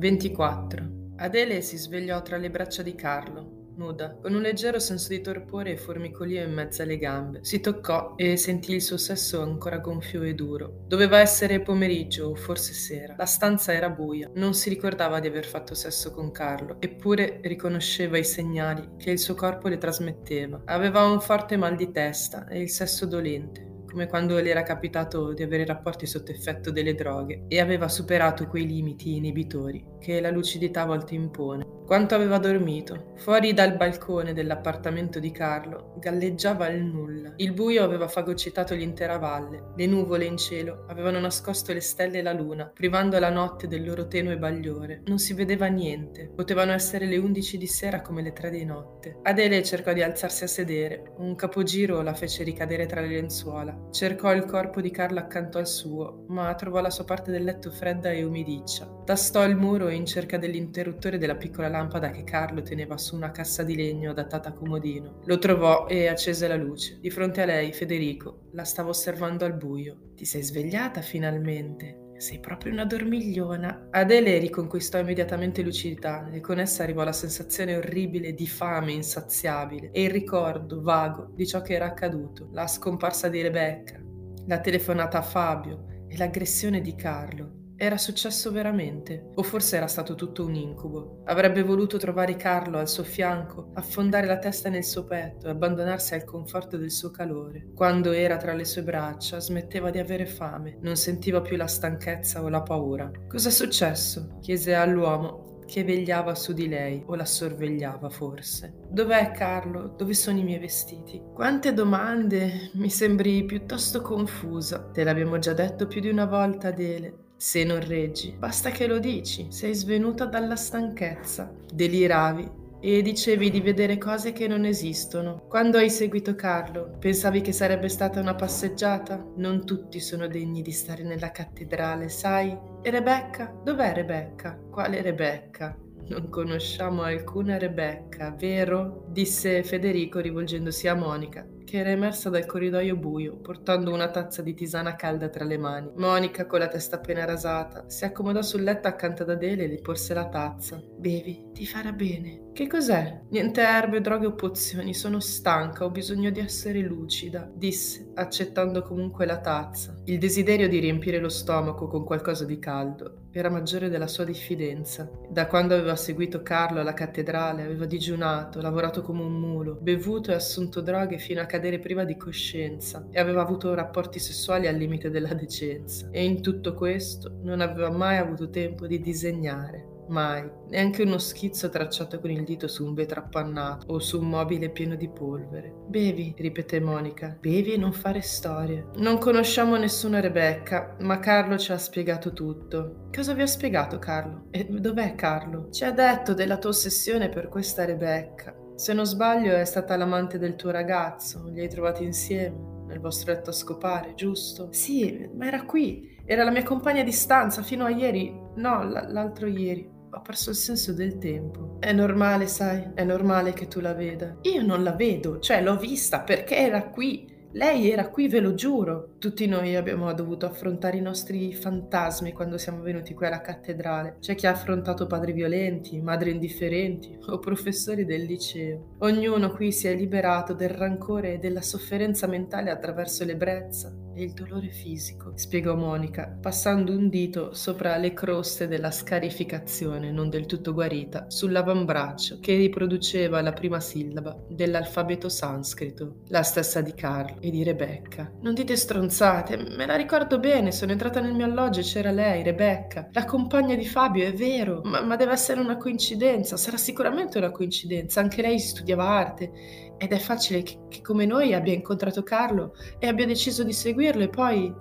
24. Adele si svegliò tra le braccia di Carlo, nuda, con un leggero senso di torpore e formicolio in mezzo alle gambe. Si toccò e sentì il suo sesso ancora gonfio e duro. Doveva essere pomeriggio o forse sera. La stanza era buia. Non si ricordava di aver fatto sesso con Carlo, eppure riconosceva i segnali che il suo corpo le trasmetteva. Aveva un forte mal di testa e il sesso dolente come quando le era capitato di avere rapporti sotto effetto delle droghe e aveva superato quei limiti inibitori che la lucidità a volte impone. Quanto aveva dormito? Fuori dal balcone dell'appartamento di Carlo galleggiava il nulla. Il buio aveva fagocitato l'intera valle. Le nuvole in cielo avevano nascosto le stelle e la luna, privando la notte del loro tenue bagliore. Non si vedeva niente. Potevano essere le undici di sera come le tre di notte. Adele cercò di alzarsi a sedere. Un capogiro la fece ricadere tra le lenzuola. Cercò il corpo di Carlo accanto al suo, ma trovò la sua parte del letto fredda e umidiccia. Tastò il muro in cerca dell'interruttore della piccola lampada che Carlo teneva su una cassa di legno adattata a comodino. Lo trovò e accese la luce. Di fronte a lei, Federico, la stava osservando al buio. Ti sei svegliata finalmente? Sei proprio una dormigliona. Adele riconquistò immediatamente lucidità e con essa arrivò la sensazione orribile di fame insaziabile e il ricordo vago di ciò che era accaduto, la scomparsa di Rebecca, la telefonata a Fabio e l'aggressione di Carlo. Era successo veramente? O forse era stato tutto un incubo? Avrebbe voluto trovare Carlo al suo fianco, affondare la testa nel suo petto e abbandonarsi al conforto del suo calore. Quando era tra le sue braccia, smetteva di avere fame, non sentiva più la stanchezza o la paura. Cos'è successo? chiese all'uomo che vegliava su di lei o la sorvegliava forse. Dov'è Carlo? Dove sono i miei vestiti? Quante domande! Mi sembri piuttosto confusa. Te l'abbiamo già detto più di una volta, Adele. Se non reggi, basta che lo dici, sei svenuta dalla stanchezza, deliravi e dicevi di vedere cose che non esistono. Quando hai seguito Carlo, pensavi che sarebbe stata una passeggiata? Non tutti sono degni di stare nella cattedrale, sai? E Rebecca? Dov'è Rebecca? Quale Rebecca? Non conosciamo alcuna Rebecca, vero? disse Federico rivolgendosi a Monica, che era emersa dal corridoio buio, portando una tazza di tisana calda tra le mani. Monica, con la testa appena rasata, si accomodò sul letto accanto ad Adele e le porse la tazza. Bevi, ti farà bene. Che cos'è? Niente erbe, droghe o pozioni, sono stanca, ho bisogno di essere lucida, disse, accettando comunque la tazza. Il desiderio di riempire lo stomaco con qualcosa di caldo era maggiore della sua diffidenza. Da quando aveva seguito Carlo alla cattedrale, aveva digiunato, lavorato come un mulo, bevuto e assunto droghe fino a cadere priva di coscienza e aveva avuto rapporti sessuali al limite della decenza. E in tutto questo non aveva mai avuto tempo di disegnare. Mai, neanche uno schizzo tracciato con il dito su un vetro appannato o su un mobile pieno di polvere. Bevi, ripeté Monica, bevi e non fare storie. Non conosciamo nessuna Rebecca, ma Carlo ci ha spiegato tutto. Cosa vi ha spiegato Carlo? E dov'è Carlo? Ci ha detto della tua ossessione per questa Rebecca. Se non sbaglio è stata l'amante del tuo ragazzo, li hai trovati insieme nel vostro letto a scopare, giusto? Sì, ma era qui. Era la mia compagna di stanza fino a ieri. No, l- l'altro ieri ho perso il senso del tempo. È normale, sai, è normale che tu la veda. Io non la vedo, cioè l'ho vista perché era qui. Lei era qui, ve lo giuro. Tutti noi abbiamo dovuto affrontare i nostri fantasmi quando siamo venuti qui alla cattedrale. C'è chi ha affrontato padri violenti, madri indifferenti o professori del liceo. Ognuno qui si è liberato del rancore e della sofferenza mentale attraverso l'ebbrezza, e il dolore fisico, spiegò Monica, passando un dito sopra le croste della scarificazione non del tutto guarita sull'avambraccio che riproduceva la prima sillaba dell'alfabeto sanscrito, la stessa di Carlo e di Rebecca. Non dite stronzate, me la ricordo bene, sono entrata nel mio alloggio e c'era lei, Rebecca, la compagna di Fabio, è vero, ma, ma deve essere una coincidenza, sarà sicuramente una coincidenza, anche lei studiava arte ed è facile che, che, come noi abbia incontrato Carlo e abbia deciso di seguirlo e poi...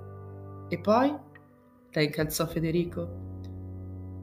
E poi? La incalzò Federico.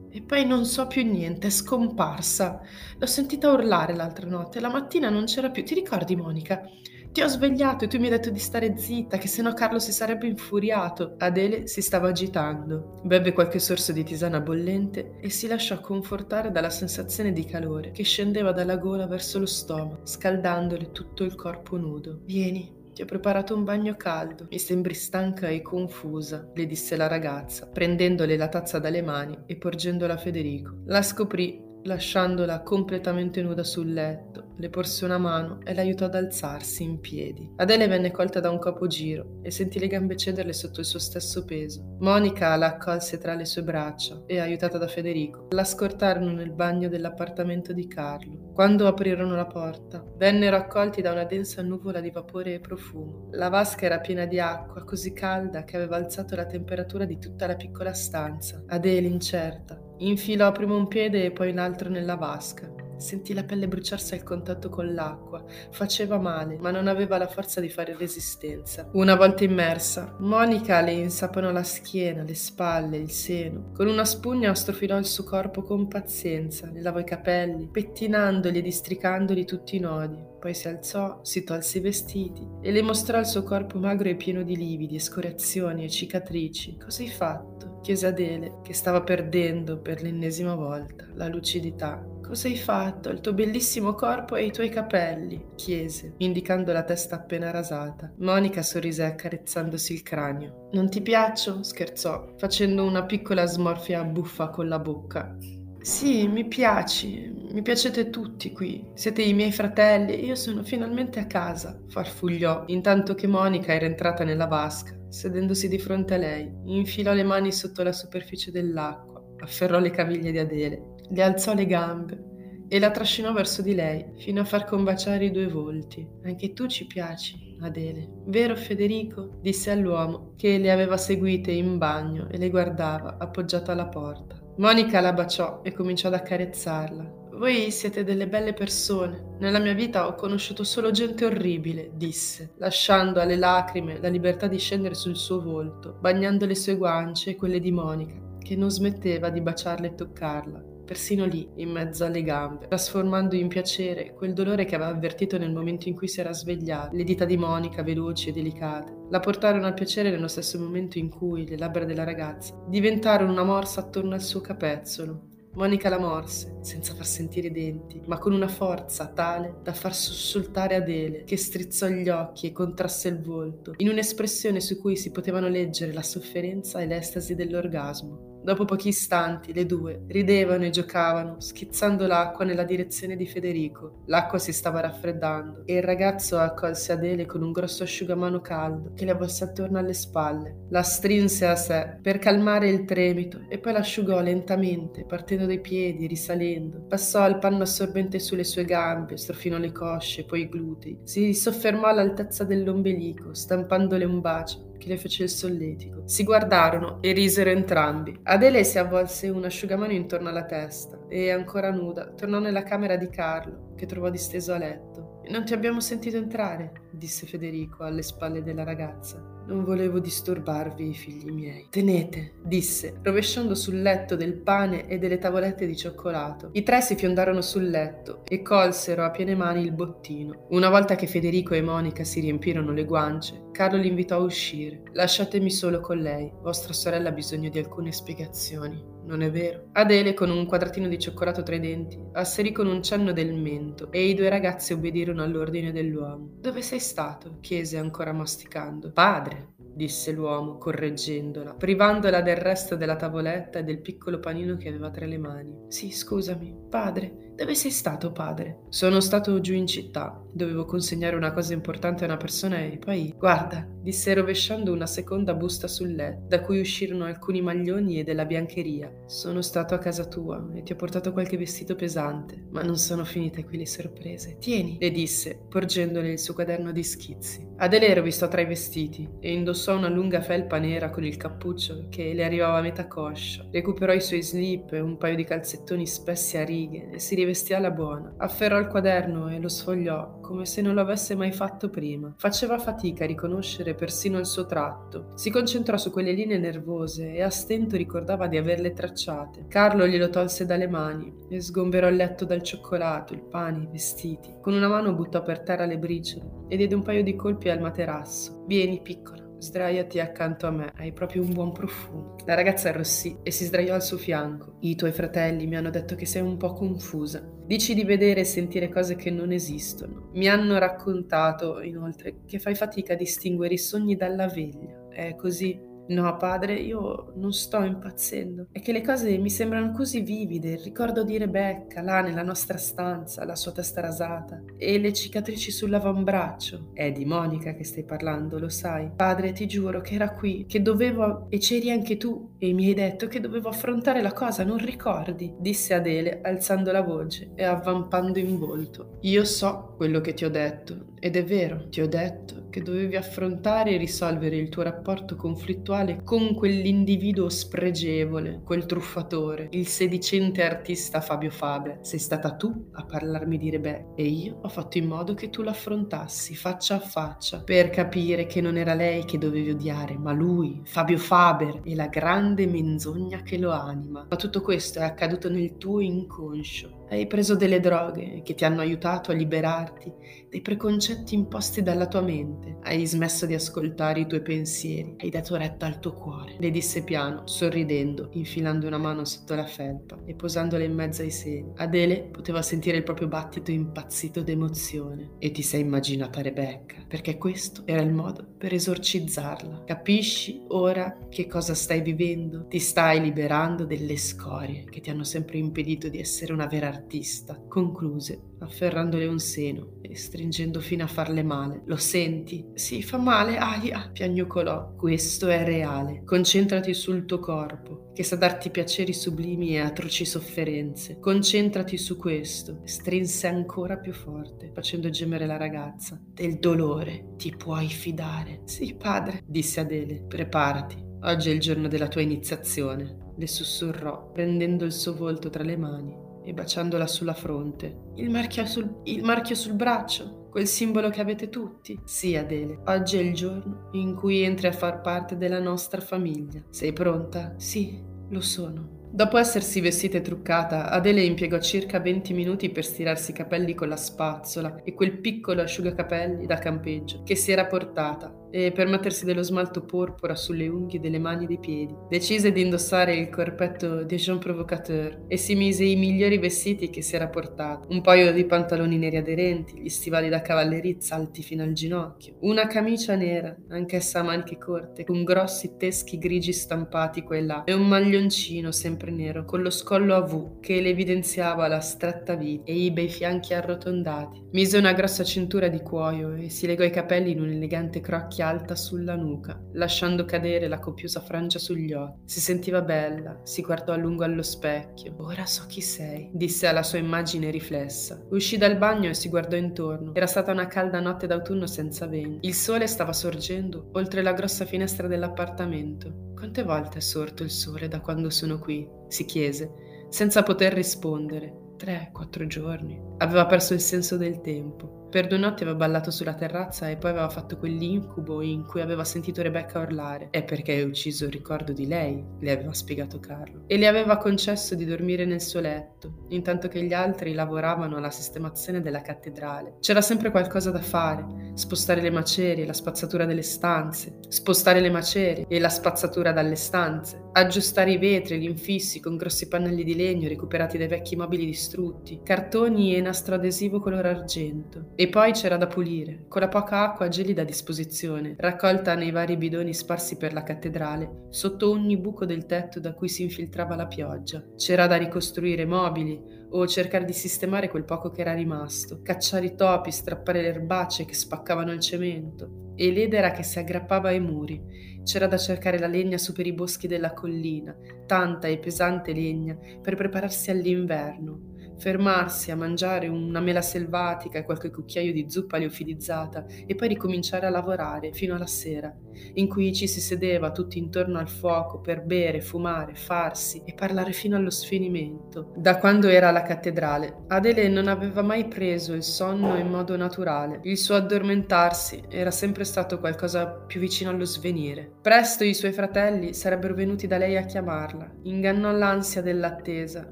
E poi non so più niente, è scomparsa. L'ho sentita urlare l'altra notte, la mattina non c'era più. Ti ricordi, Monica? Ti ho svegliato e tu mi hai detto di stare zitta, che sennò Carlo si sarebbe infuriato. Adele si stava agitando. Beve qualche sorso di tisana bollente e si lasciò confortare dalla sensazione di calore che scendeva dalla gola verso lo stomaco, scaldandole tutto il corpo nudo. Vieni, Ti ho preparato un bagno caldo. Mi sembri stanca e confusa, le disse la ragazza, prendendole la tazza dalle mani e porgendola a Federico. La scoprì lasciandola completamente nuda sul letto, le porse una mano e l'aiutò ad alzarsi in piedi. Adele venne colta da un capogiro e sentì le gambe cederle sotto il suo stesso peso. Monica la accolse tra le sue braccia e, aiutata da Federico, la scortarono nel bagno dell'appartamento di Carlo. Quando aprirono la porta, vennero accolti da una densa nuvola di vapore e profumo. La vasca era piena di acqua, così calda che aveva alzato la temperatura di tutta la piccola stanza. Adele, incerta, Infilò prima un piede e poi l'altro nella vasca. Sentì la pelle bruciarsi al contatto con l'acqua. Faceva male, ma non aveva la forza di fare resistenza. Una volta immersa, Monica le insaponò la schiena, le spalle, il seno. Con una spugna strofilò il suo corpo con pazienza, le lavò i capelli, pettinandoli e districandoli tutti i nodi. Poi si alzò, si tolse i vestiti e le mostrò il suo corpo magro e pieno di lividi, escoriazioni e cicatrici. Cosa hai fatto? Chiese Adele, che stava perdendo per l'ennesima volta la lucidità. Cosa hai fatto? Il tuo bellissimo corpo e i tuoi capelli? chiese, indicando la testa appena rasata. Monica sorrise accarezzandosi il cranio. Non ti piaccio? scherzò, facendo una piccola smorfia buffa con la bocca. Sì, mi piaci, mi piacete tutti qui. Siete i miei fratelli e io sono finalmente a casa, farfugliò, intanto che Monica era entrata nella vasca sedendosi di fronte a lei, infilò le mani sotto la superficie dell'acqua, afferrò le caviglie di Adele, le alzò le gambe e la trascinò verso di lei fino a far combaciare i due volti. Anche tu ci piaci, Adele. Vero Federico? disse all'uomo che le aveva seguite in bagno e le guardava appoggiato alla porta. Monica la baciò e cominciò ad accarezzarla. Voi siete delle belle persone. Nella mia vita ho conosciuto solo gente orribile, disse, lasciando alle lacrime la libertà di scendere sul suo volto, bagnando le sue guance e quelle di Monica, che non smetteva di baciarla e toccarla, persino lì, in mezzo alle gambe, trasformando in piacere quel dolore che aveva avvertito nel momento in cui si era svegliata. Le dita di Monica, veloci e delicate, la portarono al piacere nello stesso momento in cui le labbra della ragazza diventarono una morsa attorno al suo capezzolo Monica la morse, senza far sentire i denti, ma con una forza tale da far sussultare Adele, che strizzò gli occhi e contrasse il volto, in un'espressione su cui si potevano leggere la sofferenza e l'estasi dell'orgasmo. Dopo pochi istanti le due ridevano e giocavano, schizzando l'acqua nella direzione di Federico. L'acqua si stava raffreddando e il ragazzo accolse Adele con un grosso asciugamano caldo che le avvolse attorno alle spalle. La strinse a sé per calmare il tremito e poi l'asciugò lentamente, partendo dai piedi, risalendo. Passò il panno assorbente sulle sue gambe, strofinò le cosce, poi i glutei. Si soffermò all'altezza dell'ombelico, stampandole un bacio che le fece il solletico. Si guardarono e risero entrambi. Adele si avvolse un asciugamano intorno alla testa e, ancora nuda, tornò nella camera di Carlo, che trovò disteso a letto. Non ti abbiamo sentito entrare, disse Federico alle spalle della ragazza. Non volevo disturbarvi, figli miei. Tenete, disse, rovesciando sul letto del pane e delle tavolette di cioccolato. I tre si fiondarono sul letto e colsero a piene mani il bottino. Una volta che Federico e Monica si riempirono le guance, Carlo li invitò a uscire. Lasciatemi solo con lei. Vostra sorella ha bisogno di alcune spiegazioni non è vero? Adele, con un quadratino di cioccolato tra i denti, asserì con un cenno del mento e i due ragazzi obbedirono all'ordine dell'uomo. Dove sei stato? chiese ancora masticando. Padre, disse l'uomo, correggendola, privandola del resto della tavoletta e del piccolo panino che aveva tra le mani. Sì, scusami, padre. Dove sei stato, padre? Sono stato giù in città. Dovevo consegnare una cosa importante a una persona e poi... Guarda, disse rovesciando una seconda busta sul letto, da cui uscirono alcuni maglioni e della biancheria. Sono stato a casa tua e ti ho portato qualche vestito pesante, ma non sono finite qui le sorprese. Tieni, le disse, porgendole il suo quaderno di schizzi. Adele rovistò tra i vestiti e indossò una lunga felpa nera con il cappuccio che le arrivava a metà coscia. Recuperò i suoi slip e un paio di calzettoni spessi a righe e si rivestì alla buona. Afferrò il quaderno e lo sfogliò come se non lo avesse mai fatto prima. Faceva fatica a riconoscere persino il suo tratto. Si concentrò su quelle linee nervose e a stento ricordava di averle tracciate. Carlo glielo tolse dalle mani e sgomberò il letto dal cioccolato, il pane, i vestiti. Con una mano buttò per terra le briciole e diede un paio di colpi al materasso. Vieni, piccola, sdraiati accanto a me, hai proprio un buon profumo. La ragazza arrossì e si sdraiò al suo fianco. I tuoi fratelli mi hanno detto che sei un po' confusa. Dici di vedere e sentire cose che non esistono. Mi hanno raccontato, inoltre, che fai fatica a distinguere i sogni dalla veglia. È così No, padre, io non sto impazzendo. È che le cose mi sembrano così vivide. Il ricordo di Rebecca, là nella nostra stanza, la sua testa rasata, e le cicatrici sull'avambraccio. È di Monica che stai parlando, lo sai. Padre, ti giuro che era qui, che dovevo... e c'eri anche tu, e mi hai detto che dovevo affrontare la cosa, non ricordi? Disse Adele, alzando la voce e avvampando in volto. Io so quello che ti ho detto, ed è vero, ti ho detto che dovevi affrontare e risolvere il tuo rapporto conflittuale con quell'individuo spregevole, quel truffatore, il sedicente artista Fabio Faber. Sei stata tu a parlarmi di Rebecca e io ho fatto in modo che tu l'affrontassi faccia a faccia per capire che non era lei che dovevi odiare, ma lui, Fabio Faber, e la grande menzogna che lo anima. Ma tutto questo è accaduto nel tuo inconscio. Hai preso delle droghe che ti hanno aiutato a liberarti dei preconcetti imposti dalla tua mente. Hai smesso di ascoltare i tuoi pensieri, hai dato retta al tuo cuore. Le disse piano, sorridendo, infilando una mano sotto la felpa e posandola in mezzo ai seni. Adele poteva sentire il proprio battito impazzito d'emozione. E ti sei immaginata Rebecca, perché questo era il modo per esorcizzarla. Capisci ora che cosa stai vivendo? Ti stai liberando delle scorie che ti hanno sempre impedito di essere una vera artista. Concluse, afferrandole un seno e stringendo fino a farle male. Lo senti? Sì, fa male, aia, piagnucolò. Questo è reale. Concentrati sul tuo corpo, che sa darti piaceri sublimi e atroci sofferenze. Concentrati su questo. Strinse ancora più forte, facendo gemere la ragazza. Del dolore ti puoi fidare. Sì, padre, disse Adele. Preparati. Oggi è il giorno della tua iniziazione. Le sussurrò, prendendo il suo volto tra le mani e baciandola sulla fronte. Il marchio sul, il marchio sul braccio, quel simbolo che avete tutti. Sì, Adele, oggi è il giorno in cui entri a far parte della nostra famiglia. Sei pronta? Sì, lo sono. Dopo essersi vestita e truccata, Adele impiegò circa 20 minuti per stirarsi i capelli con la spazzola e quel piccolo asciugacapelli da campeggio che si era portata e per mettersi dello smalto porpora sulle unghie delle mani e dei piedi. Decise di indossare il corpetto de Jean Provocateur e si mise i migliori vestiti che si era portato, un paio di pantaloni neri aderenti, gli stivali da cavallerizza alti fino al ginocchio, una camicia nera, anch'essa a maniche corte, con grossi teschi grigi stampati qua e là, e un maglioncino sempre nero, con lo scollo a V che le evidenziava la stretta vita e i bei fianchi arrotondati. Mise una grossa cintura di cuoio e si legò i capelli in un elegante crocchio macchia alta sulla nuca, lasciando cadere la copiosa frangia sugli occhi. Si sentiva bella, si guardò a lungo allo specchio. Ora so chi sei, disse alla sua immagine riflessa. Uscì dal bagno e si guardò intorno. Era stata una calda notte d'autunno senza vento. Il sole stava sorgendo oltre la grossa finestra dell'appartamento. Quante volte è sorto il sole da quando sono qui? si chiese, senza poter rispondere. Tre, quattro giorni. Aveva perso il senso del tempo. Per due notti aveva ballato sulla terrazza e poi aveva fatto quell'incubo in cui aveva sentito Rebecca urlare. È perché hai ucciso il ricordo di lei, le aveva spiegato Carlo. E le aveva concesso di dormire nel suo letto, intanto che gli altri lavoravano alla sistemazione della cattedrale. C'era sempre qualcosa da fare, spostare le macerie, la spazzatura delle stanze, spostare le macerie e la spazzatura dalle stanze, aggiustare i vetri, gli infissi con grossi pannelli di legno recuperati dai vecchi mobili distrutti, cartoni e nastro adesivo color argento. E poi c'era da pulire, con la poca acqua gelida a disposizione, raccolta nei vari bidoni sparsi per la cattedrale, sotto ogni buco del tetto da cui si infiltrava la pioggia. C'era da ricostruire mobili o cercare di sistemare quel poco che era rimasto, cacciare i topi, strappare le erbacce che spaccavano il cemento e l'edera che si aggrappava ai muri. C'era da cercare la legna su per i boschi della collina, tanta e pesante legna, per prepararsi all'inverno fermarsi a mangiare una mela selvatica e qualche cucchiaio di zuppa liofilizzata e poi ricominciare a lavorare fino alla sera, in cui ci si sedeva tutti intorno al fuoco per bere, fumare, farsi e parlare fino allo sfinimento. Da quando era alla cattedrale, Adele non aveva mai preso il sonno in modo naturale. Il suo addormentarsi era sempre stato qualcosa più vicino allo svenire. Presto i suoi fratelli sarebbero venuti da lei a chiamarla. Ingannò l'ansia dell'attesa,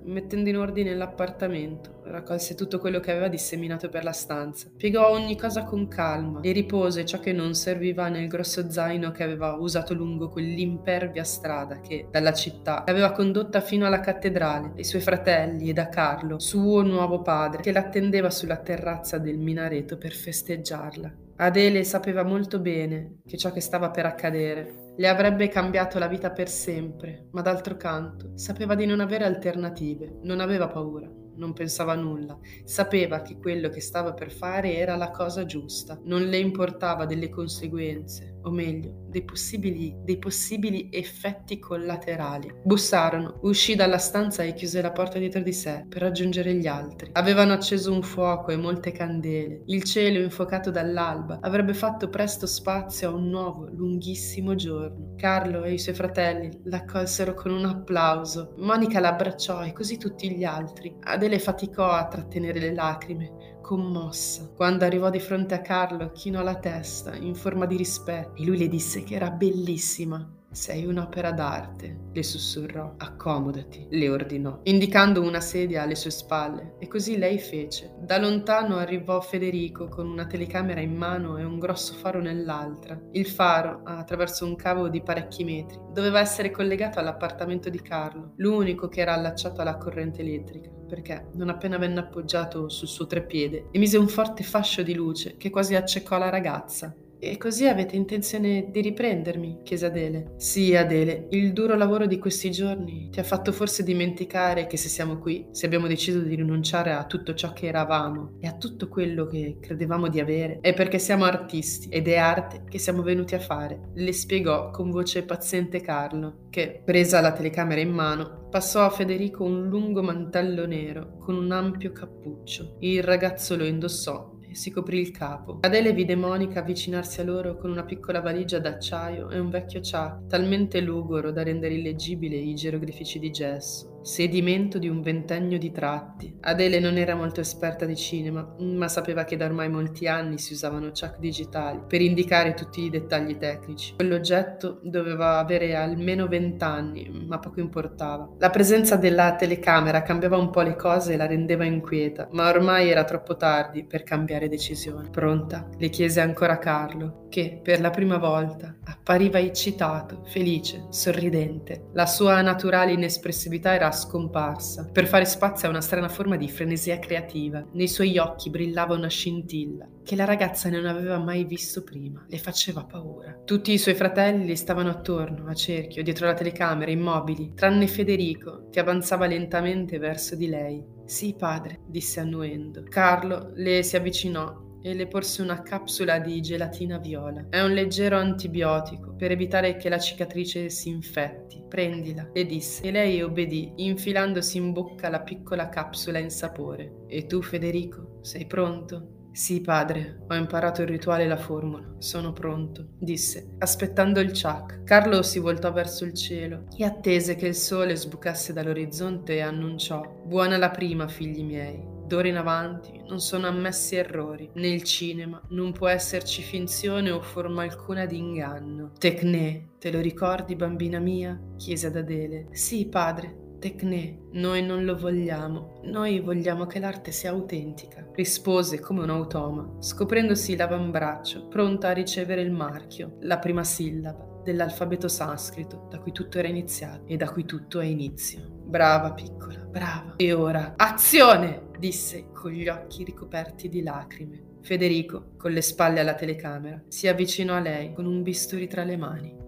mettendo in ordine l'appartamento appuntamento, raccolse tutto quello che aveva disseminato per la stanza, piegò ogni cosa con calma e ripose ciò che non serviva nel grosso zaino che aveva usato lungo quell'impervia strada che, dalla città, l'aveva condotta fino alla cattedrale, ai suoi fratelli e da Carlo, suo nuovo padre, che l'attendeva sulla terrazza del minareto per festeggiarla. Adele sapeva molto bene che ciò che stava per accadere le avrebbe cambiato la vita per sempre, ma d'altro canto sapeva di non avere alternative, non aveva paura non pensava a nulla, sapeva che quello che stava per fare era la cosa giusta, non le importava delle conseguenze, o meglio, dei possibili, dei possibili effetti collaterali. Bussarono, uscì dalla stanza e chiuse la porta dietro di sé per raggiungere gli altri. Avevano acceso un fuoco e molte candele. Il cielo, infuocato dall'alba, avrebbe fatto presto spazio a un nuovo, lunghissimo giorno. Carlo e i suoi fratelli l'accolsero con un applauso. Monica l'abbracciò e così tutti gli altri. Adele faticò a trattenere le lacrime commossa. Quando arrivò di fronte a Carlo, chinò la testa in forma di rispetto e lui le disse che era bellissima. Sei un'opera d'arte, le sussurrò. Accomodati, le ordinò, indicando una sedia alle sue spalle, e così lei fece. Da lontano arrivò Federico con una telecamera in mano e un grosso faro nell'altra. Il faro, attraverso un cavo di parecchi metri, doveva essere collegato all'appartamento di Carlo, l'unico che era allacciato alla corrente elettrica perché non appena venne appoggiato sul suo treppiede emise un forte fascio di luce che quasi accecò la ragazza. E così avete intenzione di riprendermi? chiese Adele. Sì, Adele, il duro lavoro di questi giorni ti ha fatto forse dimenticare che se siamo qui, se abbiamo deciso di rinunciare a tutto ciò che eravamo e a tutto quello che credevamo di avere, è perché siamo artisti ed è arte che siamo venuti a fare, le spiegò con voce paziente Carlo, che, presa la telecamera in mano, passò a Federico un lungo mantello nero con un ampio cappuccio. Il ragazzo lo indossò si coprì il capo. Adele vide Monica avvicinarsi a loro con una piccola valigia d'acciaio e un vecchio ciak, talmente lugoro da rendere illeggibili i geroglifici di gesso sedimento di un ventennio di tratti. Adele non era molto esperta di cinema, ma sapeva che da ormai molti anni si usavano chuck digitali per indicare tutti i dettagli tecnici. Quell'oggetto doveva avere almeno vent'anni, ma poco importava. La presenza della telecamera cambiava un po' le cose e la rendeva inquieta, ma ormai era troppo tardi per cambiare decisione. Pronta? le chiese ancora Carlo, che per la prima volta appariva eccitato, felice, sorridente. La sua naturale inespressività era scomparsa, per fare spazio a una strana forma di frenesia creativa. Nei suoi occhi brillava una scintilla che la ragazza non aveva mai visto prima, le faceva paura. Tutti i suoi fratelli le stavano attorno, a cerchio, dietro la telecamera, immobili, tranne Federico, che avanzava lentamente verso di lei. Sì, padre, disse annuendo. Carlo le si avvicinò e le porse una capsula di gelatina viola. È un leggero antibiotico per evitare che la cicatrice si infetti. Prendila, le disse, e lei obbedì, infilandosi in bocca la piccola capsula in sapore. E tu, Federico, sei pronto? Sì, padre, ho imparato il rituale e la formula. Sono pronto, disse, aspettando il ciak. Carlo si voltò verso il cielo e attese che il sole sbucasse dall'orizzonte e annunciò: Buona la prima, figli miei. D'ora in avanti non sono ammessi errori. Nel cinema non può esserci finzione o forma alcuna di inganno. Tecne, te lo ricordi, bambina mia? chiese ad Adele. Sì, padre, Tecne, noi non lo vogliamo, noi vogliamo che l'arte sia autentica, rispose come un automa, scoprendosi l'avambraccio, pronta a ricevere il marchio, la prima sillaba dell'alfabeto sanscrito da cui tutto era iniziato e da cui tutto è inizio. Brava piccola, brava. E ora, azione! Disse con gli occhi ricoperti di lacrime. Federico, con le spalle alla telecamera, si avvicinò a lei con un bisturi tra le mani.